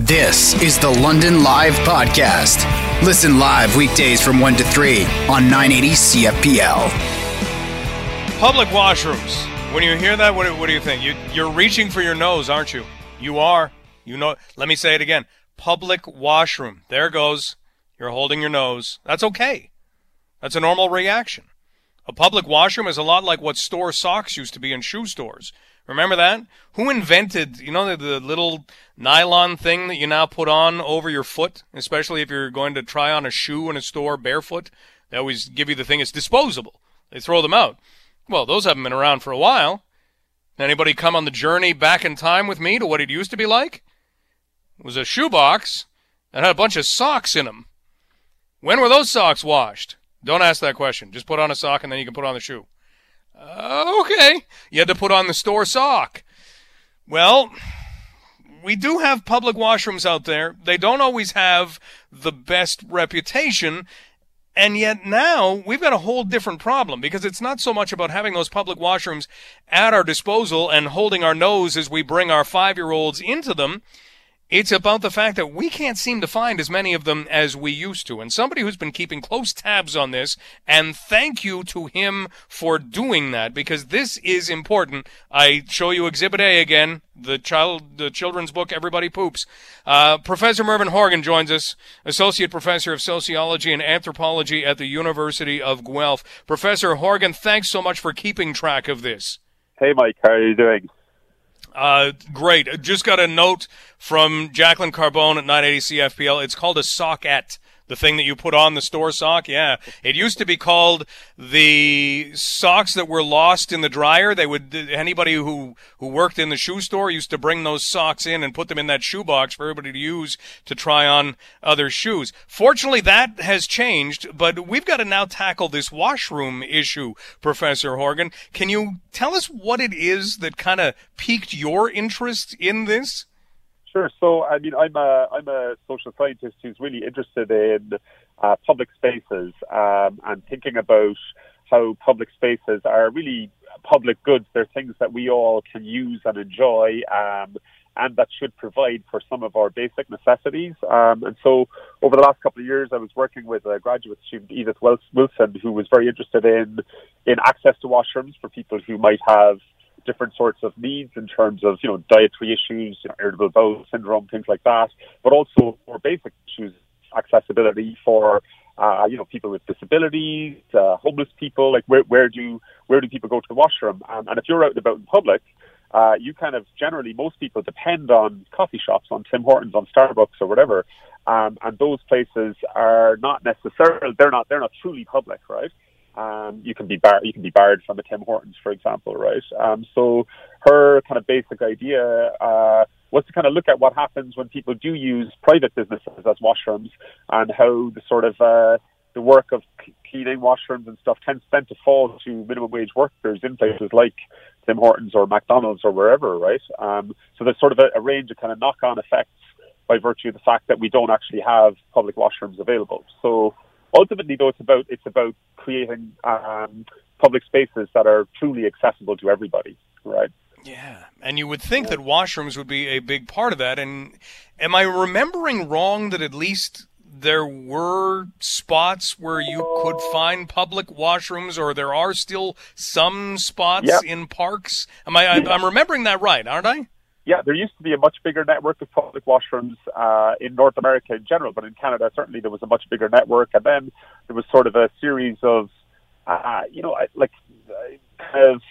This is the London Live Podcast. Listen live weekdays from 1 to 3 on 980 CFPL. Public washrooms. When you hear that, what, what do you think? You, you're reaching for your nose, aren't you? You are. You know. Let me say it again. Public washroom. There goes. You're holding your nose. That's okay. That's a normal reaction. A public washroom is a lot like what store socks used to be in shoe stores. Remember that? Who invented, you know, the, the, little nylon thing that you now put on over your foot, especially if you're going to try on a shoe in a store barefoot? They always give you the thing, it's disposable. They throw them out. Well, those haven't been around for a while. Anybody come on the journey back in time with me to what it used to be like? It was a shoebox that had a bunch of socks in them. When were those socks washed? Don't ask that question. Just put on a sock and then you can put on the shoe. Uh, okay. You had to put on the store sock. Well, we do have public washrooms out there. They don't always have the best reputation. And yet now we've got a whole different problem because it's not so much about having those public washrooms at our disposal and holding our nose as we bring our five year olds into them. It's about the fact that we can't seem to find as many of them as we used to. And somebody who's been keeping close tabs on this, and thank you to him for doing that because this is important. I show you Exhibit A again, the child, the children's book, Everybody Poops. Uh, professor Mervyn Horgan joins us, Associate Professor of Sociology and Anthropology at the University of Guelph. Professor Horgan, thanks so much for keeping track of this. Hey, Mike, how are you doing? Uh, great. Just got a note from Jacqueline Carbone at 980 CFPL. It's called a socket the thing that you put on the store sock. Yeah, it used to be called the socks that were lost in the dryer. They would anybody who who worked in the shoe store used to bring those socks in and put them in that shoe box for everybody to use to try on other shoes. Fortunately, that has changed, but we've got to now tackle this washroom issue, Professor Horgan. Can you tell us what it is that kind of piqued your interest in this? Sure. So, I mean, I'm a I'm a social scientist who's really interested in uh, public spaces um, and thinking about how public spaces are really public goods. They're things that we all can use and enjoy. Um, and that should provide for some of our basic necessities. Um, and so, over the last couple of years, I was working with a graduate student, Edith Wilson, who was very interested in in access to washrooms for people who might have different sorts of needs in terms of, you know, dietary issues, you know, irritable bowel syndrome, things like that, but also more basic issues, accessibility for, uh, you know, people with disabilities, uh, homeless people, like where, where do, where do people go to the washroom? Um, and if you're out and about in public, uh, you kind of generally, most people depend on coffee shops, on Tim Hortons, on Starbucks or whatever. Um, and those places are not necessarily, they're not, they're not truly public, right? Um, you can be bar- you can be barred from a Tim Hortons, for example, right? Um, so her kind of basic idea uh, was to kind of look at what happens when people do use private businesses as washrooms and how the sort of uh, the work of cleaning washrooms and stuff tends then to fall to minimum wage workers in places like Tim Hortons or McDonald's or wherever, right? Um, so there's sort of a, a range of kind of knock-on effects by virtue of the fact that we don't actually have public washrooms available. So ultimately, though, it's about it's about creating um, public spaces that are truly accessible to everybody, right? Yeah, and you would think that washrooms would be a big part of that. And am I remembering wrong that at least there were spots where you could find public washrooms, or there are still some spots yep. in parks? Am I? I'm remembering that right, aren't I? Yeah, there used to be a much bigger network of public washrooms uh, in North America in general, but in Canada certainly there was a much bigger network. And then there was sort of a series of, uh, you know, like kind of,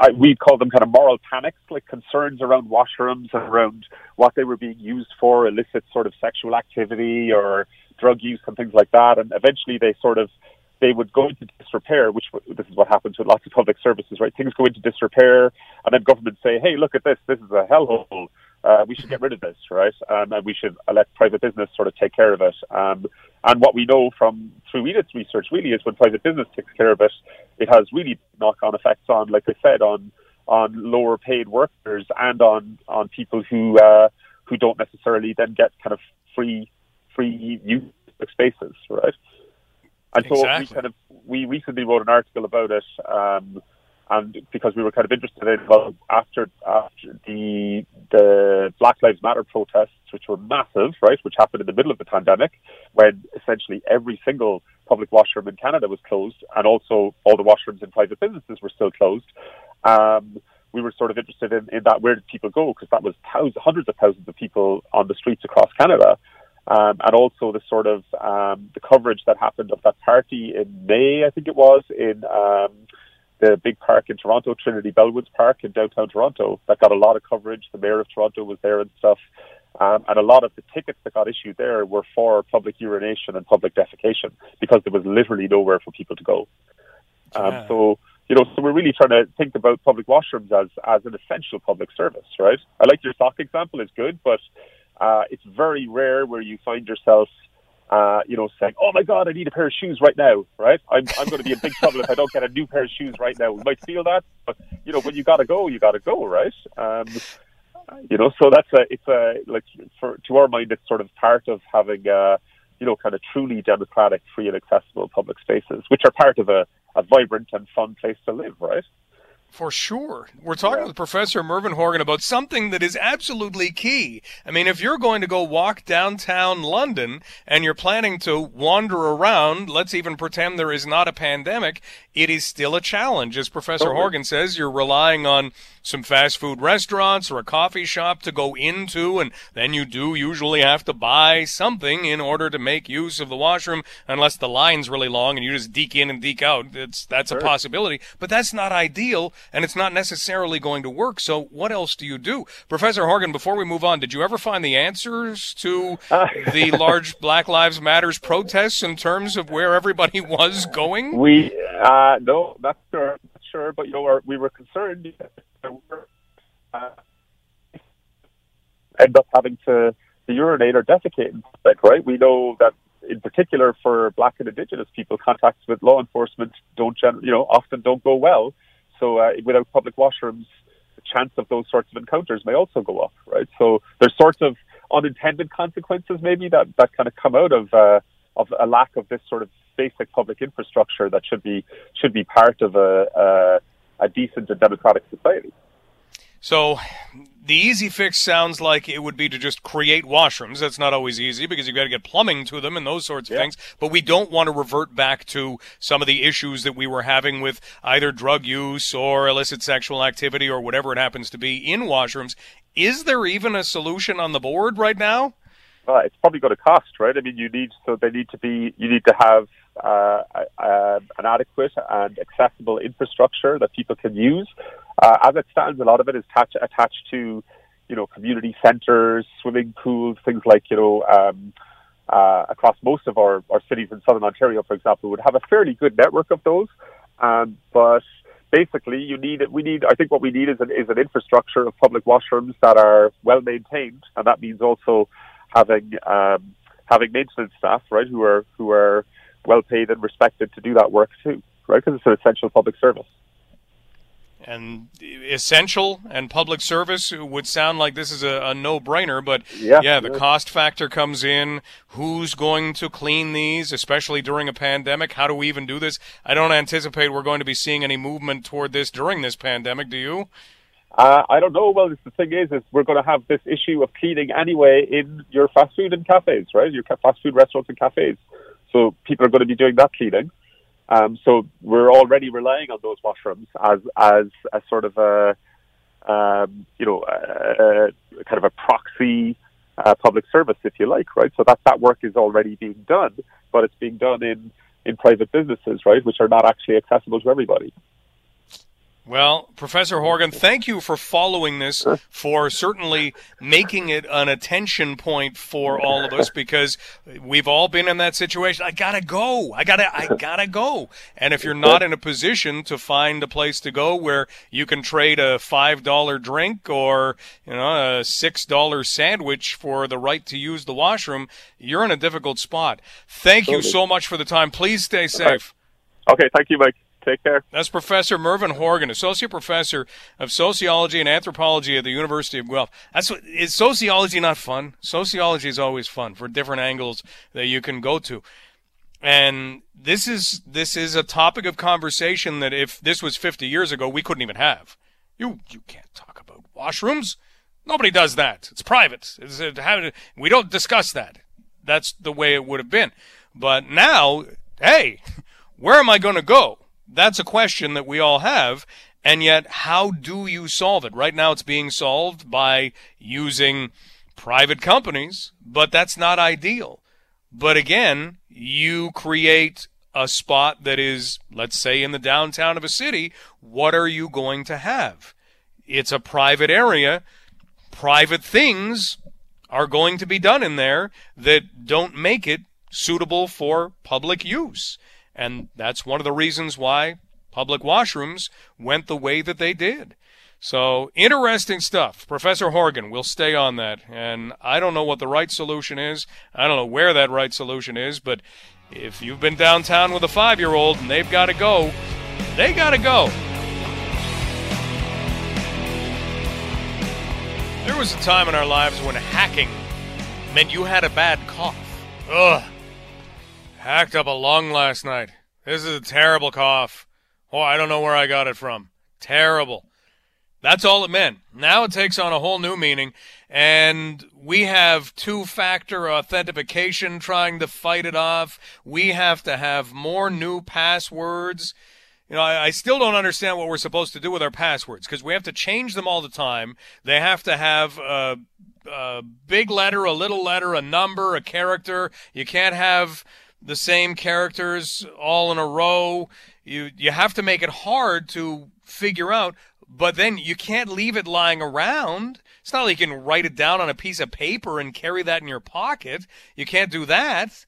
I, we call them kind of moral panics, like concerns around washrooms and around what they were being used for, illicit sort of sexual activity or drug use and things like that. And eventually they sort of they would go into disrepair, which this is what happens with lots of public services, right? Things go into disrepair, and then governments say, "Hey, look at this! This is a hellhole. Uh, we should get rid of this, right? Um, and we should let private business sort of take care of it." Um, and what we know from through Edith's research really is when private business takes care of it, it has really knock-on effects on, like I said, on on lower paid workers and on on people who uh, who don't necessarily then get kind of free free use of spaces, right? And so exactly. we kind of we recently wrote an article about it, um, and because we were kind of interested in well after after the the Black Lives Matter protests, which were massive, right, which happened in the middle of the pandemic, when essentially every single public washroom in Canada was closed, and also all the washrooms in private businesses were still closed. Um, we were sort of interested in, in that where did people go because that was thousands, hundreds of thousands of people on the streets across Canada. Um, and also the sort of um, the coverage that happened of that party in May, I think it was, in um, the big park in Toronto, Trinity Bellwoods Park in downtown Toronto, that got a lot of coverage. The mayor of Toronto was there and stuff. Um, and a lot of the tickets that got issued there were for public urination and public defecation because there was literally nowhere for people to go. Um, yeah. So, you know, so we're really trying to think about public washrooms as, as an essential public service, right? I like your sock example, it's good, but uh, it's very rare where you find yourself uh, you know, saying, "Oh my God, I need a pair of shoes right now!" Right? I'm I'm going to be in big trouble if I don't get a new pair of shoes right now. We might feel that, but you know, when you got to go, you got to go, right? Um, you know, so that's a it's a like for to our mind, it's sort of part of having uh, you know, kind of truly democratic, free and accessible public spaces, which are part of a, a vibrant and fun place to live, right? For sure. We're talking yeah. with Professor Mervyn Horgan about something that is absolutely key. I mean, if you're going to go walk downtown London and you're planning to wander around, let's even pretend there is not a pandemic, it is still a challenge. As Professor totally. Horgan says, you're relying on some fast food restaurants or a coffee shop to go into, and then you do usually have to buy something in order to make use of the washroom, unless the line's really long and you just deke in and deke out. It's, that's sure. a possibility, but that's not ideal, and it's not necessarily going to work. So what else do you do? Professor Horgan, before we move on, did you ever find the answers to the large Black Lives Matters protests in terms of where everybody was going? We, uh, no, not sure, not sure, but you know, we were concerned uh, end up having to, to urinate or defecate in public, right? We know that in particular for black and indigenous people, contacts with law enforcement don't, gen- you know, often don't go well. So uh, without public washrooms, the chance of those sorts of encounters may also go up, right? So there's sorts of unintended consequences maybe that, that kind of come out of uh, of a lack of this sort of basic public infrastructure that should be should be part of a, a, a decent and democratic society. So the easy fix sounds like it would be to just create washrooms. That's not always easy because you've got to get plumbing to them and those sorts of yeah. things. But we don't want to revert back to some of the issues that we were having with either drug use or illicit sexual activity or whatever it happens to be in washrooms. Is there even a solution on the board right now? Uh, it's probably got a cost, right? I mean, you need so they need to be you need to have uh, uh, an adequate and accessible infrastructure that people can use. Uh, as it stands, a lot of it is attached, attached to, you know, community centres, swimming pools, things like, you know, um, uh, across most of our, our cities in southern Ontario, for example, would have a fairly good network of those. Um, but basically, you need we need. I think what we need is an, is an infrastructure of public washrooms that are well maintained, and that means also having um, having maintenance staff, right, who are who are well paid and respected to do that work too, right? Because it's an essential public service. And essential and public service would sound like this is a, a no-brainer, but yeah, yeah the cost factor comes in. Who's going to clean these, especially during a pandemic? How do we even do this? I don't anticipate we're going to be seeing any movement toward this during this pandemic. Do you? Uh, I don't know. Well, the thing is, is we're going to have this issue of cleaning anyway in your fast food and cafes, right? Your fast food restaurants and cafes. So people are going to be doing that cleaning. Um, so we're already relying on those washrooms as as a sort of a um, you know a, a kind of a proxy uh, public service, if you like, right? So that that work is already being done, but it's being done in in private businesses, right, which are not actually accessible to everybody. Well, Professor Horgan, thank you for following this, for certainly making it an attention point for all of us because we've all been in that situation. I gotta go. I gotta, I gotta go. And if you're not in a position to find a place to go where you can trade a five dollar drink or, you know, a six dollar sandwich for the right to use the washroom, you're in a difficult spot. Thank you so much for the time. Please stay safe. Okay. Thank you, Mike. Take care. That's Professor Mervyn Horgan, Associate Professor of Sociology and Anthropology at the University of Guelph. That's what is sociology not fun? Sociology is always fun for different angles that you can go to. And this is this is a topic of conversation that if this was 50 years ago, we couldn't even have. You you can't talk about washrooms. Nobody does that. It's private. It's, it, we don't discuss that. That's the way it would have been. But now, hey, where am I going to go? That's a question that we all have. And yet, how do you solve it? Right now, it's being solved by using private companies, but that's not ideal. But again, you create a spot that is, let's say, in the downtown of a city. What are you going to have? It's a private area. Private things are going to be done in there that don't make it suitable for public use. And that's one of the reasons why public washrooms went the way that they did. So interesting stuff. Professor Horgan we'll stay on that. And I don't know what the right solution is. I don't know where that right solution is, but if you've been downtown with a five year old and they've got to go, they got to go. There was a time in our lives when hacking meant you had a bad cough. Ugh. Hacked up a lung last night. This is a terrible cough. Oh, I don't know where I got it from. Terrible. That's all it meant. Now it takes on a whole new meaning, and we have two factor authentication trying to fight it off. We have to have more new passwords. You know, I, I still don't understand what we're supposed to do with our passwords because we have to change them all the time. They have to have a, a big letter, a little letter, a number, a character. You can't have the same characters all in a row. You you have to make it hard to figure out, but then you can't leave it lying around. It's not like you can write it down on a piece of paper and carry that in your pocket. You can't do that.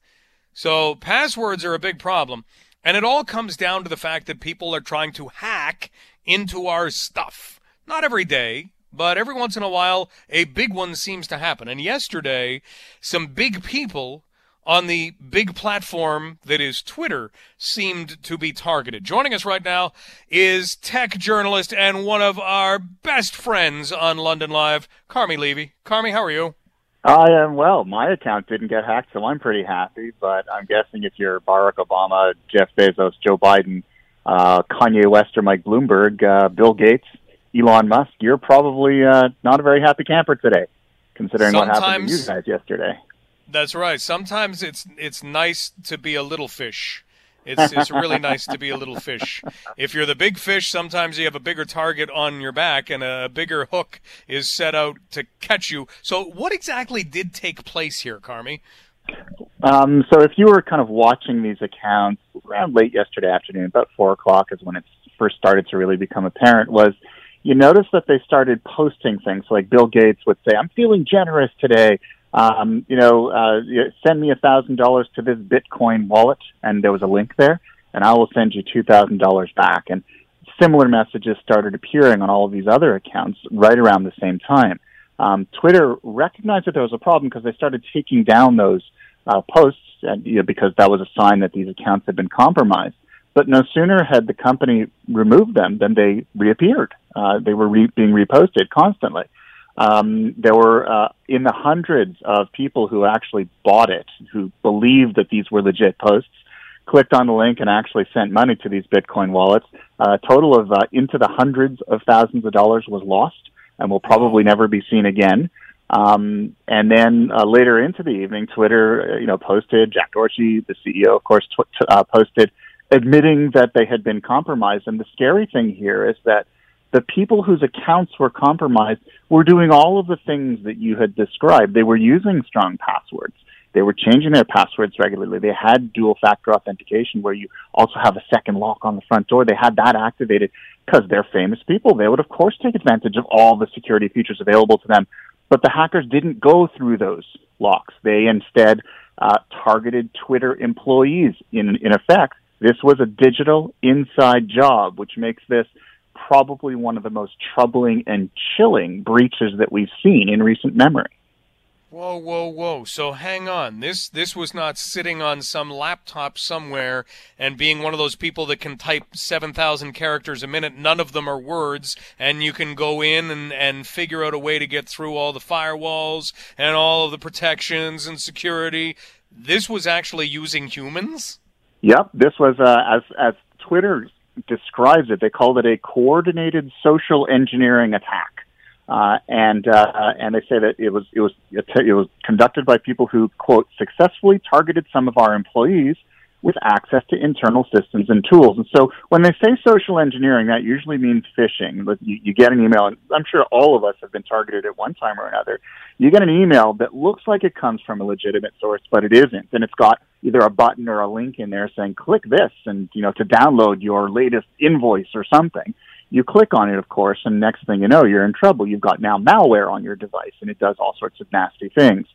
So passwords are a big problem. And it all comes down to the fact that people are trying to hack into our stuff. Not every day, but every once in a while, a big one seems to happen. And yesterday, some big people on the big platform that is Twitter seemed to be targeted. Joining us right now is tech journalist and one of our best friends on London Live, Carmi Levy. Carmi, how are you? I am well. My account didn't get hacked, so I'm pretty happy. But I'm guessing if you're Barack Obama, Jeff Bezos, Joe Biden, uh, Kanye West, or Mike Bloomberg, uh, Bill Gates, Elon Musk, you're probably uh, not a very happy camper today, considering Sometimes, what happened to you guys yesterday. That's right. Sometimes it's it's nice to be a little fish. It's it's really nice to be a little fish. If you're the big fish, sometimes you have a bigger target on your back and a bigger hook is set out to catch you. So what exactly did take place here, Carmi? Um, so if you were kind of watching these accounts around late yesterday afternoon, about four o'clock is when it first started to really become apparent, was you noticed that they started posting things like Bill Gates would say, "I'm feeling generous today." Um, you know, uh, send me a thousand dollars to this Bitcoin wallet, and there was a link there, and I will send you two thousand dollars back. And similar messages started appearing on all of these other accounts right around the same time. Um, Twitter recognized that there was a problem because they started taking down those uh, posts, and, you know, because that was a sign that these accounts had been compromised. But no sooner had the company removed them than they reappeared. Uh, they were re- being reposted constantly. Um, there were uh, in the hundreds of people who actually bought it, who believed that these were legit posts, clicked on the link and actually sent money to these Bitcoin wallets. Uh, a total of uh, into the hundreds of thousands of dollars was lost and will probably never be seen again. Um, and then uh, later into the evening, Twitter, uh, you know, posted Jack Dorsey, the CEO, of course, tw- uh, posted admitting that they had been compromised. And the scary thing here is that the people whose accounts were compromised were doing all of the things that you had described. They were using strong passwords. They were changing their passwords regularly. They had dual factor authentication where you also have a second lock on the front door. They had that activated because they're famous people. They would, of course, take advantage of all the security features available to them. But the hackers didn't go through those locks. They instead uh, targeted Twitter employees. In, in effect, this was a digital inside job, which makes this probably one of the most troubling and chilling breaches that we've seen in recent memory. Whoa, whoa, whoa. So hang on. This this was not sitting on some laptop somewhere and being one of those people that can type 7,000 characters a minute. None of them are words and you can go in and, and figure out a way to get through all the firewalls and all of the protections and security. This was actually using humans? Yep, this was uh, as as Twitter describes it. They called it a coordinated social engineering attack, uh, and uh, and they say that it was it was it was conducted by people who quote successfully targeted some of our employees with access to internal systems and tools. And so when they say social engineering, that usually means phishing. You, you get an email, and I'm sure all of us have been targeted at one time or another. You get an email that looks like it comes from a legitimate source, but it isn't. And it's got either a button or a link in there saying, click this and, you know, to download your latest invoice or something. You click on it, of course, and next thing you know, you're in trouble. You've got now malware on your device and it does all sorts of nasty things.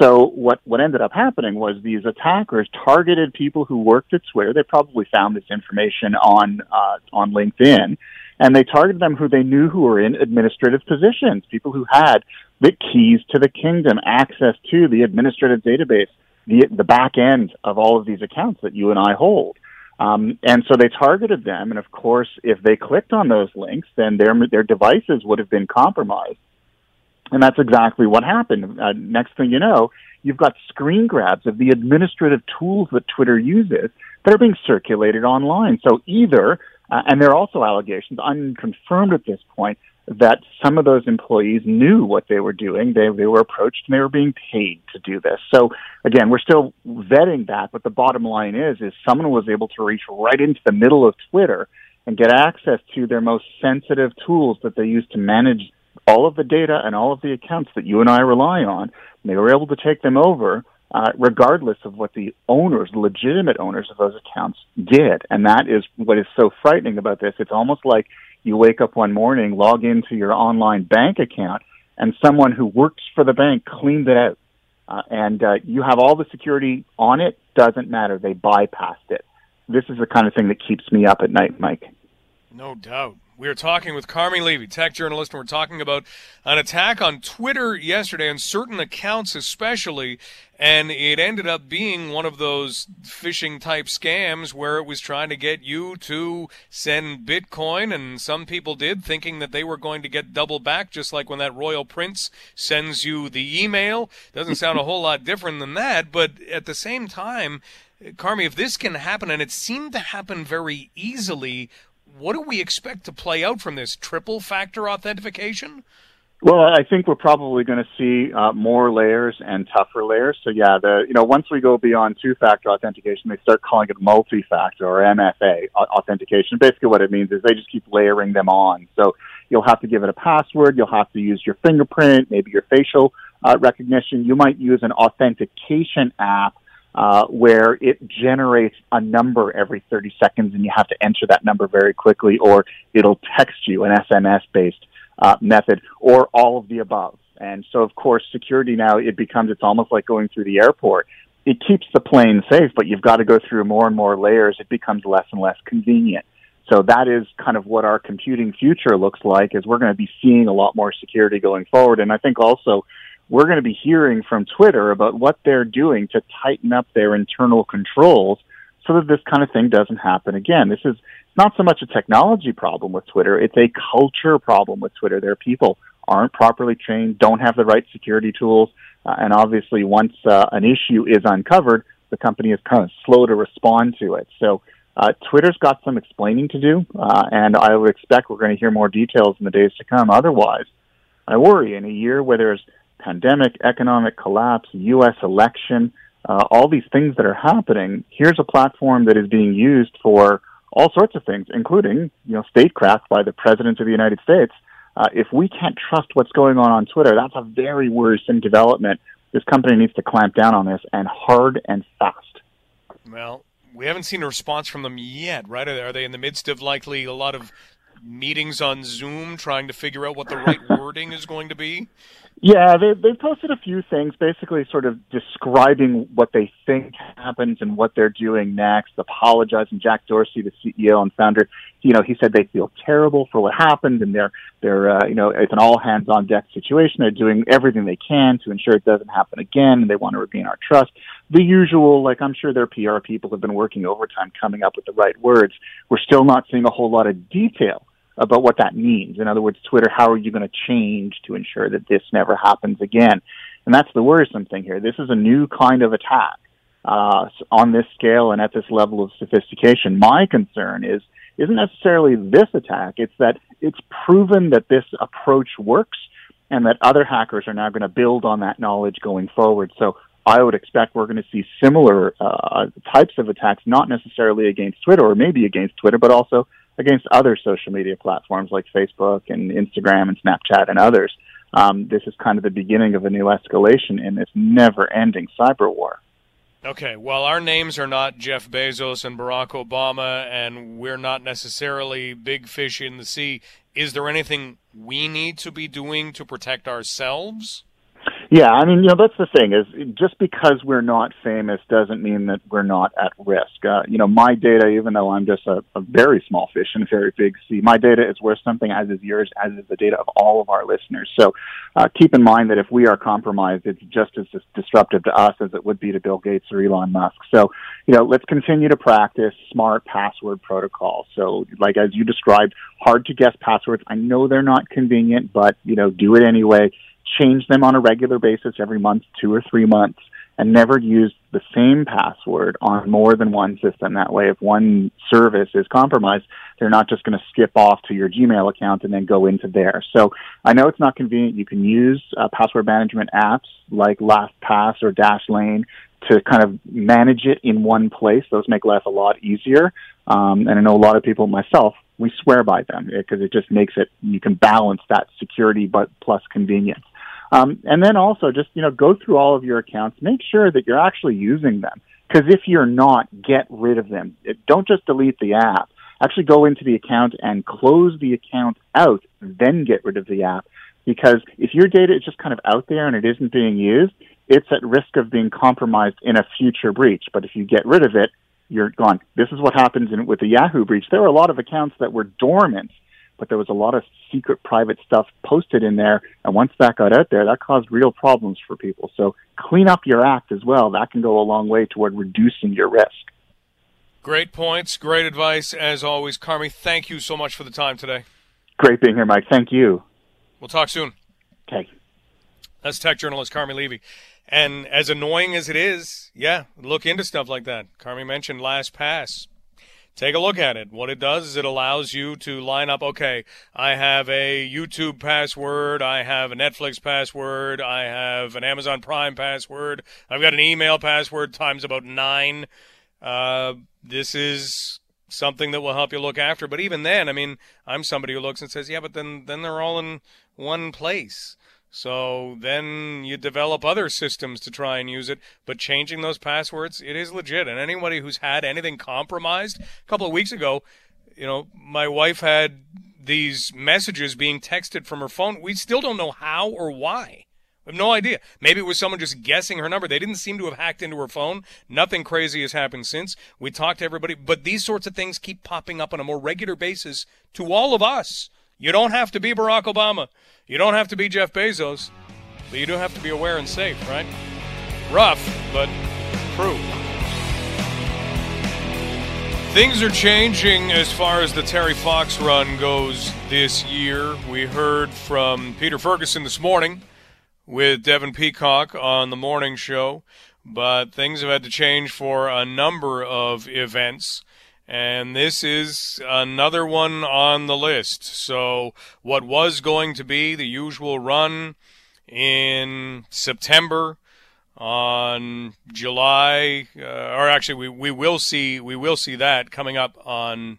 So what, what ended up happening was these attackers targeted people who worked at Twitter. They probably found this information on, uh, on LinkedIn and they targeted them who they knew who were in administrative positions, people who had the keys to the kingdom, access to the administrative database, the, the back end of all of these accounts that you and I hold. Um, and so they targeted them, and of course, if they clicked on those links, then their their devices would have been compromised. And that's exactly what happened. Uh, next thing you know, you've got screen grabs of the administrative tools that Twitter uses that are being circulated online. So either, uh, and there are also allegations, unconfirmed at this point, that some of those employees knew what they were doing. They, they were approached and they were being paid to do this. So again, we're still vetting that, but the bottom line is, is someone was able to reach right into the middle of Twitter and get access to their most sensitive tools that they use to manage all of the data and all of the accounts that you and I rely on. They were able to take them over, uh, regardless of what the owners, legitimate owners of those accounts did. And that is what is so frightening about this. It's almost like you wake up one morning, log into your online bank account, and someone who works for the bank cleaned it out. Uh, and uh, you have all the security on it, doesn't matter. They bypassed it. This is the kind of thing that keeps me up at night, Mike. No doubt. We are talking with Carmi Levy, tech journalist, and we're talking about an attack on Twitter yesterday, on certain accounts especially, and it ended up being one of those phishing type scams where it was trying to get you to send Bitcoin, and some people did, thinking that they were going to get double back, just like when that royal prince sends you the email. Doesn't sound a whole lot different than that, but at the same time, Carmi, if this can happen, and it seemed to happen very easily, what do we expect to play out from this triple factor authentication? Well, I think we're probably going to see uh, more layers and tougher layers. So yeah, the you know once we go beyond two-factor authentication, they start calling it multi-factor or MFA authentication. Basically, what it means is they just keep layering them on. So you'll have to give it a password. You'll have to use your fingerprint, maybe your facial uh, recognition. You might use an authentication app uh, where it generates a number every 30 seconds and you have to enter that number very quickly or it'll text you an SMS based uh, method or all of the above. And so, of course, security now, it becomes, it's almost like going through the airport. It keeps the plane safe, but you've got to go through more and more layers. It becomes less and less convenient. So that is kind of what our computing future looks like is we're going to be seeing a lot more security going forward. And I think also we're going to be hearing from Twitter about what they're doing to tighten up their internal controls so that this kind of thing doesn't happen again. This is not so much a technology problem with Twitter, it's a culture problem with Twitter. Their people aren't properly trained, don't have the right security tools, uh, and obviously once uh, an issue is uncovered, the company is kind of slow to respond to it. So uh, Twitter's got some explaining to do, uh, and I would expect we're going to hear more details in the days to come. Otherwise, I worry in a year where there's pandemic, economic collapse, U.S. election, uh, all these things that are happening. Here's a platform that is being used for all sorts of things, including you know statecraft by the president of the United States. Uh, if we can't trust what's going on on Twitter, that's a very worrisome development. This company needs to clamp down on this and hard and fast. Well, we haven't seen a response from them yet, right? Are they in the midst of likely a lot of meetings on Zoom trying to figure out what the right wording is going to be? Yeah, they they've posted a few things, basically sort of describing what they think happens and what they're doing next. Apologizing, Jack Dorsey, the CEO and founder, you know, he said they feel terrible for what happened, and they're they're uh, you know it's an all hands on deck situation. They're doing everything they can to ensure it doesn't happen again, and they want to regain our trust. The usual, like I'm sure their PR people have been working overtime coming up with the right words. We're still not seeing a whole lot of detail about what that means. In other words, Twitter, how are you going to change to ensure that this never happens again? And that's the worrisome thing here. This is a new kind of attack uh, on this scale and at this level of sophistication. My concern is isn't necessarily this attack; it's that it's proven that this approach works, and that other hackers are now going to build on that knowledge going forward. So I would expect we're going to see similar uh, types of attacks, not necessarily against Twitter or maybe against Twitter, but also against other social media platforms like Facebook and Instagram and Snapchat and others. Um, this is kind of the beginning of a new escalation in this never-ending cyber war. Okay, well, our names are not Jeff Bezos and Barack Obama, and we're not necessarily big fish in the sea. Is there anything we need to be doing to protect ourselves? Yeah, I mean, you know, that's the thing is just because we're not famous doesn't mean that we're not at risk. Uh, you know, my data, even though I'm just a, a very small fish in a very big sea, my data is worth something as is yours, as is the data of all of our listeners. So uh, keep in mind that if we are compromised, it's just as disruptive to us as it would be to Bill Gates or Elon Musk. So, you know, let's continue to practice smart password protocols. So, like as you described, hard to guess passwords. I know they're not convenient, but, you know, do it anyway change them on a regular basis every month, two or three months, and never use the same password on more than one system. That way, if one service is compromised, they're not just going to skip off to your Gmail account and then go into there. So I know it's not convenient. You can use uh, password management apps like LastPass or Dashlane to kind of manage it in one place. Those make life a lot easier. Um, and I know a lot of people, myself, we swear by them because it just makes it, you can balance that security but plus convenience. Um, and then also just, you know, go through all of your accounts, make sure that you're actually using them. Because if you're not, get rid of them. It, don't just delete the app. Actually go into the account and close the account out, then get rid of the app. Because if your data is just kind of out there and it isn't being used, it's at risk of being compromised in a future breach. But if you get rid of it, you're gone. This is what happens in, with the Yahoo breach. There were a lot of accounts that were dormant but there was a lot of secret private stuff posted in there. And once that got out there, that caused real problems for people. So clean up your act as well. That can go a long way toward reducing your risk. Great points, great advice as always. Carmi, thank you so much for the time today. Great being here, Mike. Thank you. We'll talk soon. Okay. That's tech journalist Carmi Levy. And as annoying as it is, yeah, look into stuff like that. Carmi mentioned LastPass take a look at it. What it does is it allows you to line up, okay, I have a YouTube password, I have a Netflix password, I have an Amazon Prime password, I've got an email password times about nine. Uh, this is something that will help you look after. But even then, I mean, I'm somebody who looks and says, yeah, but then, then they're all in one place. So then you develop other systems to try and use it. But changing those passwords, it is legit. And anybody who's had anything compromised, a couple of weeks ago, you know, my wife had these messages being texted from her phone. We still don't know how or why. We have no idea. Maybe it was someone just guessing her number. They didn't seem to have hacked into her phone. Nothing crazy has happened since. We talked to everybody, but these sorts of things keep popping up on a more regular basis to all of us. You don't have to be Barack Obama. You don't have to be Jeff Bezos. But you do have to be aware and safe, right? Rough, but true. Things are changing as far as the Terry Fox run goes this year. We heard from Peter Ferguson this morning with Devin Peacock on the morning show, but things have had to change for a number of events. And this is another one on the list. So, what was going to be the usual run in September on July, uh, or actually, we, we will see we will see that coming up on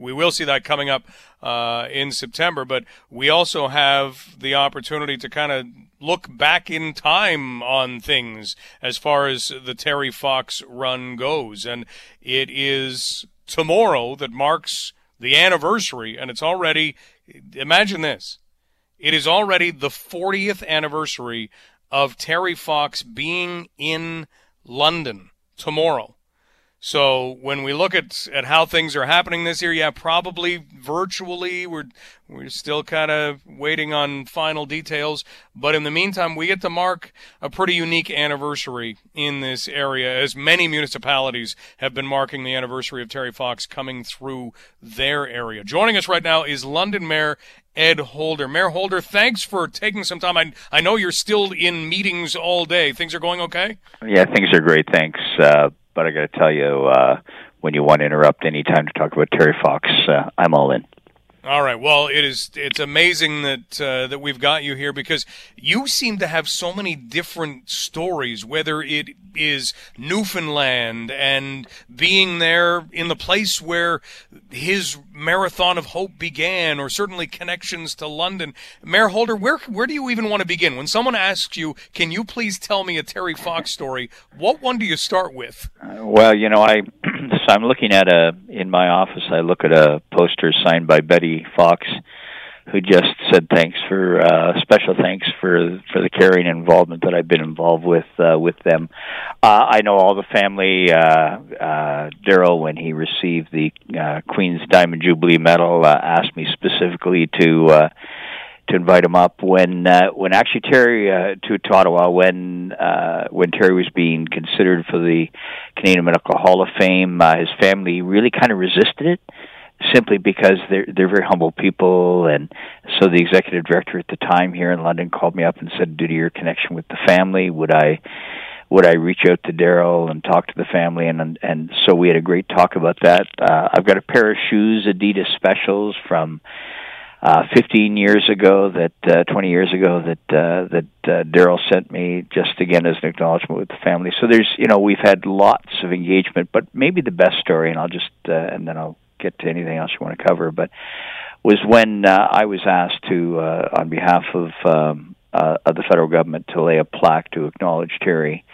we will see that coming up uh, in September. But we also have the opportunity to kind of look back in time on things as far as the Terry Fox run goes. And it is tomorrow that marks the anniversary, and it's already, imagine this, it is already the 40th anniversary of Terry Fox being in London tomorrow. So when we look at at how things are happening this year, yeah, probably virtually. We're we're still kind of waiting on final details, but in the meantime, we get to mark a pretty unique anniversary in this area, as many municipalities have been marking the anniversary of Terry Fox coming through their area. Joining us right now is London Mayor Ed Holder. Mayor Holder, thanks for taking some time. I, I know you're still in meetings all day. Things are going okay? Yeah, things are great. Thanks. Uh, but I got to tell you, uh, when you want to interrupt any time to talk about Terry Fox, uh, I'm all in. All right. Well, it is. It's amazing that uh, that we've got you here because you seem to have so many different stories. Whether it is Newfoundland and being there in the place where his marathon of hope began, or certainly connections to London. Mayor Holder, where where do you even want to begin? When someone asks you, "Can you please tell me a Terry Fox story?" What one do you start with? Uh, well, you know, I so I'm looking at a in my office. I look at a poster signed by Betty Fox, who just said thanks for uh, special thanks for for the caring involvement that I've been involved with uh, with them. Uh, I know all the family. Uh, uh, Darrell, when he received the uh, Queen's Diamond Jubilee Medal, uh, asked me specifically to. Uh, to invite him up when uh, when actually Terry uh, to, to Ottawa when uh, when Terry was being considered for the Canadian Medical Hall of Fame. Uh, his family really kind of resisted it simply because they're they're very humble people. And so the executive director at the time here in London called me up and said due to your connection with the family would I would I reach out to Darrell and talk to the family? And and so we had a great talk about that. Uh I've got a pair of shoes Adidas specials from uh 15 years ago that uh 20 years ago that uh that uh, Darrell sent me just again as an acknowledgement with the family. So there's you know we've had lots of engagement but maybe the best story and I'll just uh, and then I'll get to anything else you want to cover, but was when uh, I was asked to, uh, on behalf of, um, uh, of the federal government, to lay a plaque to acknowledge Terry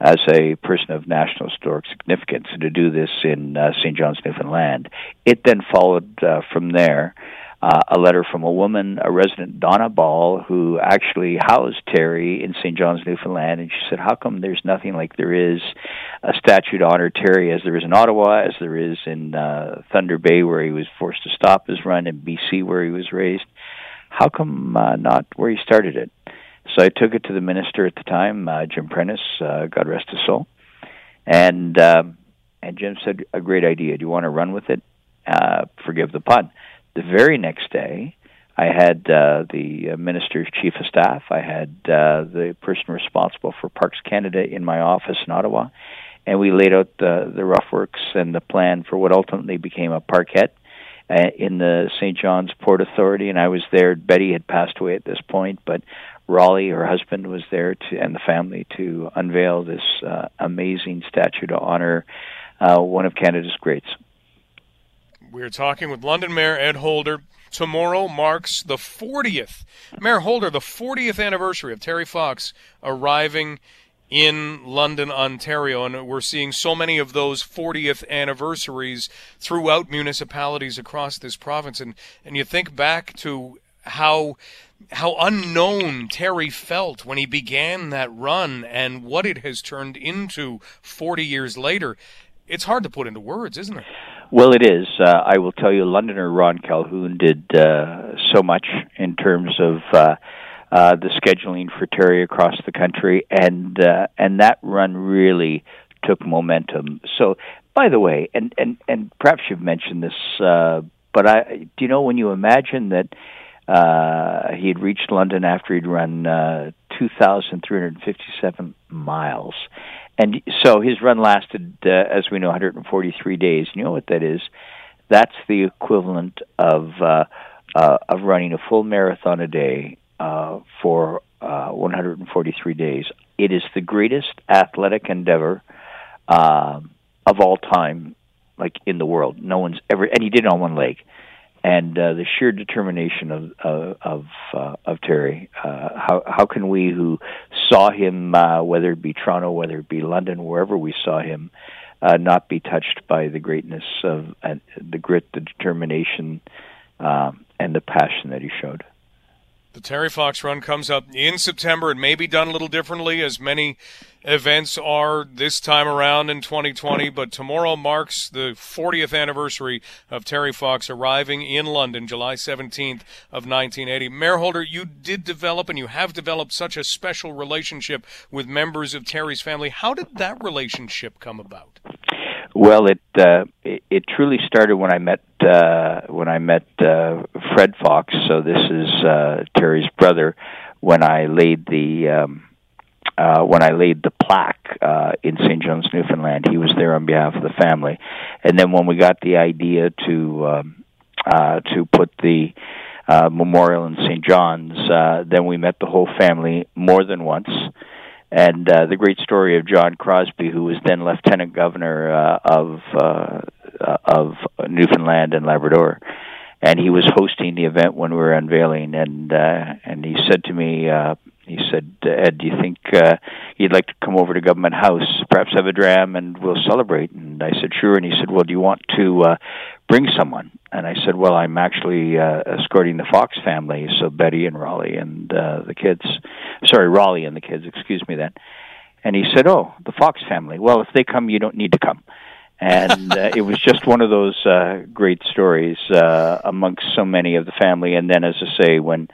as a person of national historic significance, and to do this in uh, St. John's, Newfoundland. It then followed uh, from there uh, a letter from a woman, a resident, Donna Ball, who actually housed Terry in St. John's, Newfoundland, and she said, "How come there's nothing like there is a statue to honor Terry as there is in Ottawa, as there is in uh, Thunder Bay, where he was forced to stop his run, in BC, where he was raised? How come uh, not where he started it?" So I took it to the minister at the time, uh, Jim Prentice, uh, God rest his soul, and um, and Jim said, "A great idea. Do you want to run with it?" Uh, forgive the pun the very next day, I had uh, the uh, minister's chief of staff. I had uh, the person responsible for Parks Canada in my office in Ottawa, and we laid out the the rough works and the plan for what ultimately became a parquet uh, in the St. John's Port Authority. And I was there. Betty had passed away at this point, but Rolly, her husband, was there to and the family to unveil this uh, amazing statue to honor uh, one of Canada's greats. We're talking with London Mayor Ed Holder. Tomorrow marks the 40th, Mayor Holder, the 40th anniversary of Terry Fox arriving in London, Ontario. And we're seeing so many of those 40th anniversaries throughout municipalities across this province. And, and you think back to how how unknown Terry felt when he began that run and what it has turned into 40 years later. It's hard to put into words, isn't it? Well, it is. Uh, I will tell you, Londoner Ron Calhoun did uh, so much in terms of uh, uh, the scheduling for Terry across the country, and uh, and that run really took momentum. So, by the way, and and and perhaps you've mentioned this, uh, but I do you know when you imagine that uh, he had reached London after he'd run uh, 2,357 miles and so his run lasted, uh, as we know, 143 days. And you know what that is? That's the equivalent of uh, uh, of running a full marathon a day uh, for uh, 143 days. It is the greatest athletic endeavor uh, of all time, like in the world. No one's ever, and he did it on one leg and uh, the sheer determination of of of, uh, of Terry. Uh, how how can we who saw him, uh, whether it be Toronto, whether it be London, wherever we saw him, uh, not be touched by the greatness of the grit, the determination, um, and the passion that he showed. The Terry Fox run comes up in September. It may be done a little differently, as many events are this time around in 2020. But tomorrow marks the 40th anniversary of Terry Fox arriving in London, July 17th of 1980. Mayor Holder, you did develop and you have developed such a special relationship with members of Terry's family. How did that relationship come about? Well, it uh, it, truly started when I met uh, when I met uh, Fred Fox. So this is uh, Terry's brother. When I laid the um, uh, when I laid the plaque uh, in St. John's, Newfoundland, he was there on behalf of the family. And then when we got the idea to um, uh, to put the uh, memorial in St. John's, uh, then we met the whole family more than once and uh, the great story of John Crosbie, who was then Lieutenant Governor uh, of uh, of Newfoundland and Labrador, and he was hosting the event when we were unveiling, and uh, and he said to me, uh, he said, Ed, do you think uh, you'd like to come over to Government House, perhaps have a dram, and we'll celebrate? And I said, sure. And he said, well, do you want to uh, bring someone? And I said, well, I'm actually uh, escorting the Fox family, so Betty and Rolly and uh, the kids. Sorry, Rolly and the kids. Excuse me, then. And he said, oh, the Fox family. Well, if they come, you don't need to come. and uh, it was just one of those uh, great stories uh, amongst so many of the family. And then, as I say, when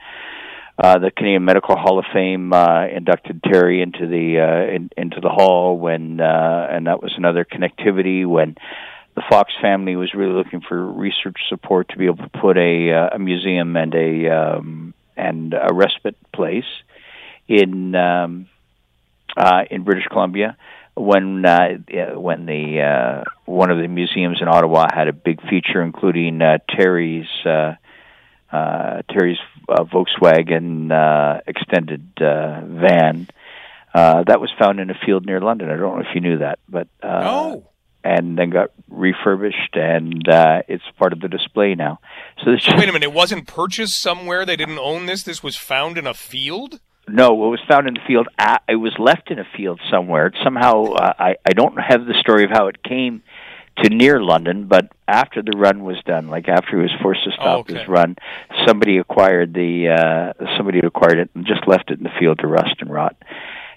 uh, the Canadian Medical Hall of Fame uh, inducted Terry into the uh, in, into the hall when, uh, and that was another connectivity when the Fox family was really looking for research support to be able to put a uh, a museum and a um, and a respite place in um, uh, in British Columbia when uh, when the uh, one of the museums in Ottawa had a big feature including uh, Terry's uh, uh, Terry's uh, Volkswagen uh, extended uh, van. Uh, that was found in a field near London. I don't know if you knew that, but uh, no. And then got refurbished, and uh, it's part of the display now. So, this wait a minute, it wasn't purchased somewhere. They didn't own this. This was found in a field. No, it was found in the field. It was left in a field somewhere. Somehow, uh, I I don't have the story of how it came to near London, but after the run was done, like after he was forced to stop oh, okay. his run, somebody acquired the uh somebody acquired it and just left it in the field to rust and rot.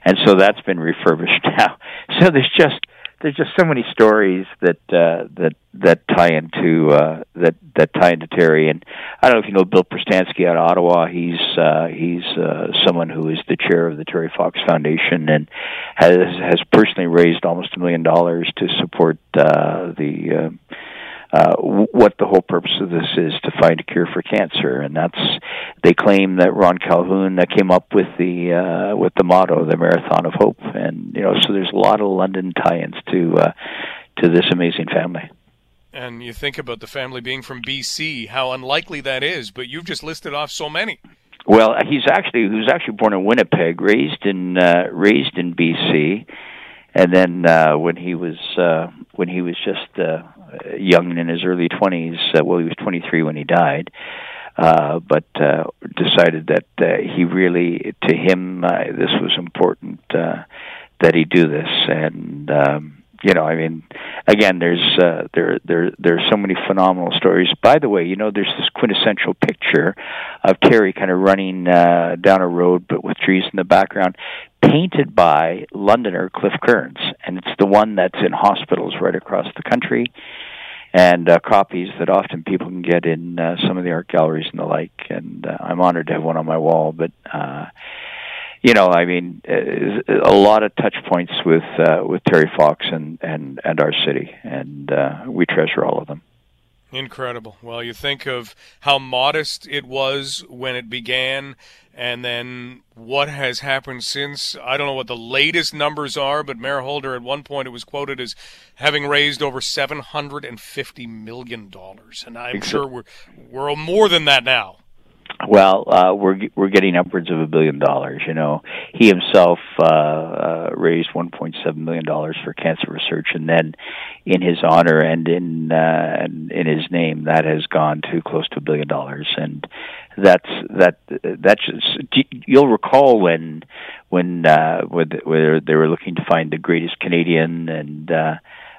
And so that's been refurbished now. So there's just there's just so many stories that uh, that that tie into uh, that that tie into Terry. And I don't know if you know Bill Prestansky out of Ottawa. He's uh, he's uh, someone who is the chair of the Terry Fox Foundation and has has personally raised almost a million dollars to support uh, the. Uh, uh, what the whole purpose of this is to find a cure for cancer, and that's they claim that Ron Calhoun that came up with the uh, with the motto, the Marathon of Hope, and you know, so there's a lot of London tie-ins to uh, to this amazing family. And you think about the family being from BC, how unlikely that is, but you've just listed off so many. Well, he's actually he was actually born in Winnipeg, raised in uh, raised in BC, and then uh, when he was uh, when he was just uh, young in his early 20s. Uh, well, he was 23 when he died. Uh, but uh, decided that uh, he really, to him, uh, this was important uh, that he do this, and um, you know, I mean, again, there's uh, there there there's so many phenomenal stories. By the way, you know, there's this quintessential picture of Terry kind of running uh, down a road, but with trees in the background, painted by Londoner Cliff Kearns, and it's the one that's in hospitals right across the country and uh, copies that often people can get in uh, some of the art galleries and the like. And uh, I'm honored to have one on my wall. But uh, you know, I mean, uh, a lot of touch points with uh, with Terry Fox and and and our city, and uh, we treasure all of them. Incredible. Well, you think of how modest it was when it began, and then what has happened since. I don't know what the latest numbers are, but Mayor Holder at one point it was quoted as having raised over seven hundred and fifty million dollars, and I'm sure we're we're more than that now. Well, uh, we're we're getting upwards of a billion dollars. You know, he himself uh, uh, raised 1.7 million dollars for cancer research, and then in his honor and in uh, in his name, that has gone to close to a billion dollars. And that's that that's just, you'll recall when when uh, where they were looking to find the greatest Canadian and. Uh,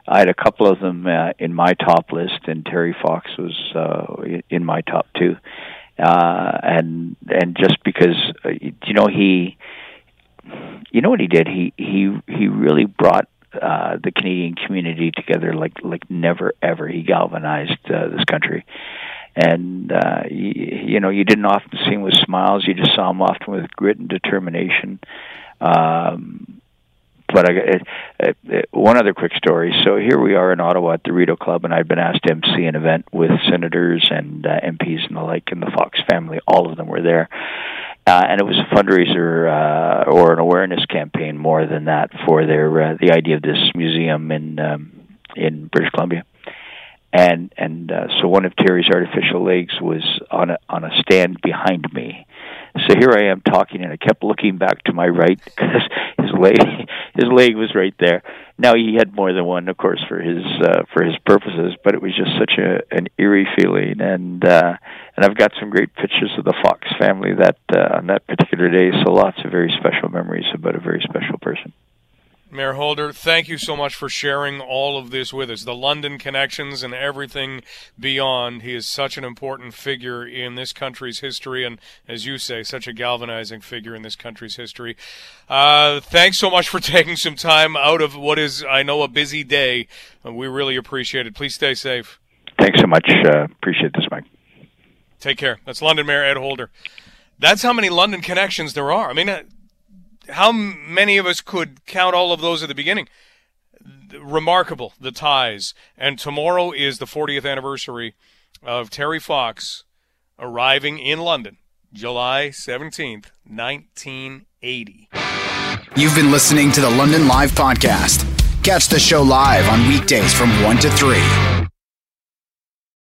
I had a couple of them uh, in my top list, and Terry Fox was uh, in my top two uh, and and just because uh, you know he, you know what he did? He he he really brought uh, the Canadian community together like like never ever. He galvanized uh, this country, and uh, you, you know you didn't often see him with smiles. You just saw him often with grit and determination. Um, but I, it, it, one other quick story. So here we are in Ottawa at the Rideau Club, and I'd been asked to MC an event with senators and uh, MPs and the like, and the Fox family. All of them were there, uh, and it was a fundraiser uh, or an awareness campaign more than that for their uh, the idea of this museum in um, in British Columbia. And and uh, so one of Terry's artificial legs was on a on a stand behind me, so here I am talking, and I kept looking back to my right because his leg, his leg was right there. Now he had more than one, of course, for his uh, for his purposes, but it was just such a an eerie feeling, and uh, and I've got some great pictures of the Fox family that uh, on that particular day. So lots of very special memories about a very special person. Mayor Holder, thank you so much for sharing all of this with us. The London connections and everything beyond. He is such an important figure in this country's history, and as you say, such a galvanizing figure in this country's history. Uh, thanks so much for taking some time out of what is, I know, a busy day. We really appreciate it. Please stay safe. Thanks so much. Uh, appreciate this, Mike. Take care. That's London Mayor Ed Holder. That's how many London connections there are. I mean, uh, how many of us could count all of those at the beginning? Remarkable, the ties. And tomorrow is the 40th anniversary of Terry Fox arriving in London, July 17th, 1980. You've been listening to the London Live Podcast. Catch the show live on weekdays from 1 to 3.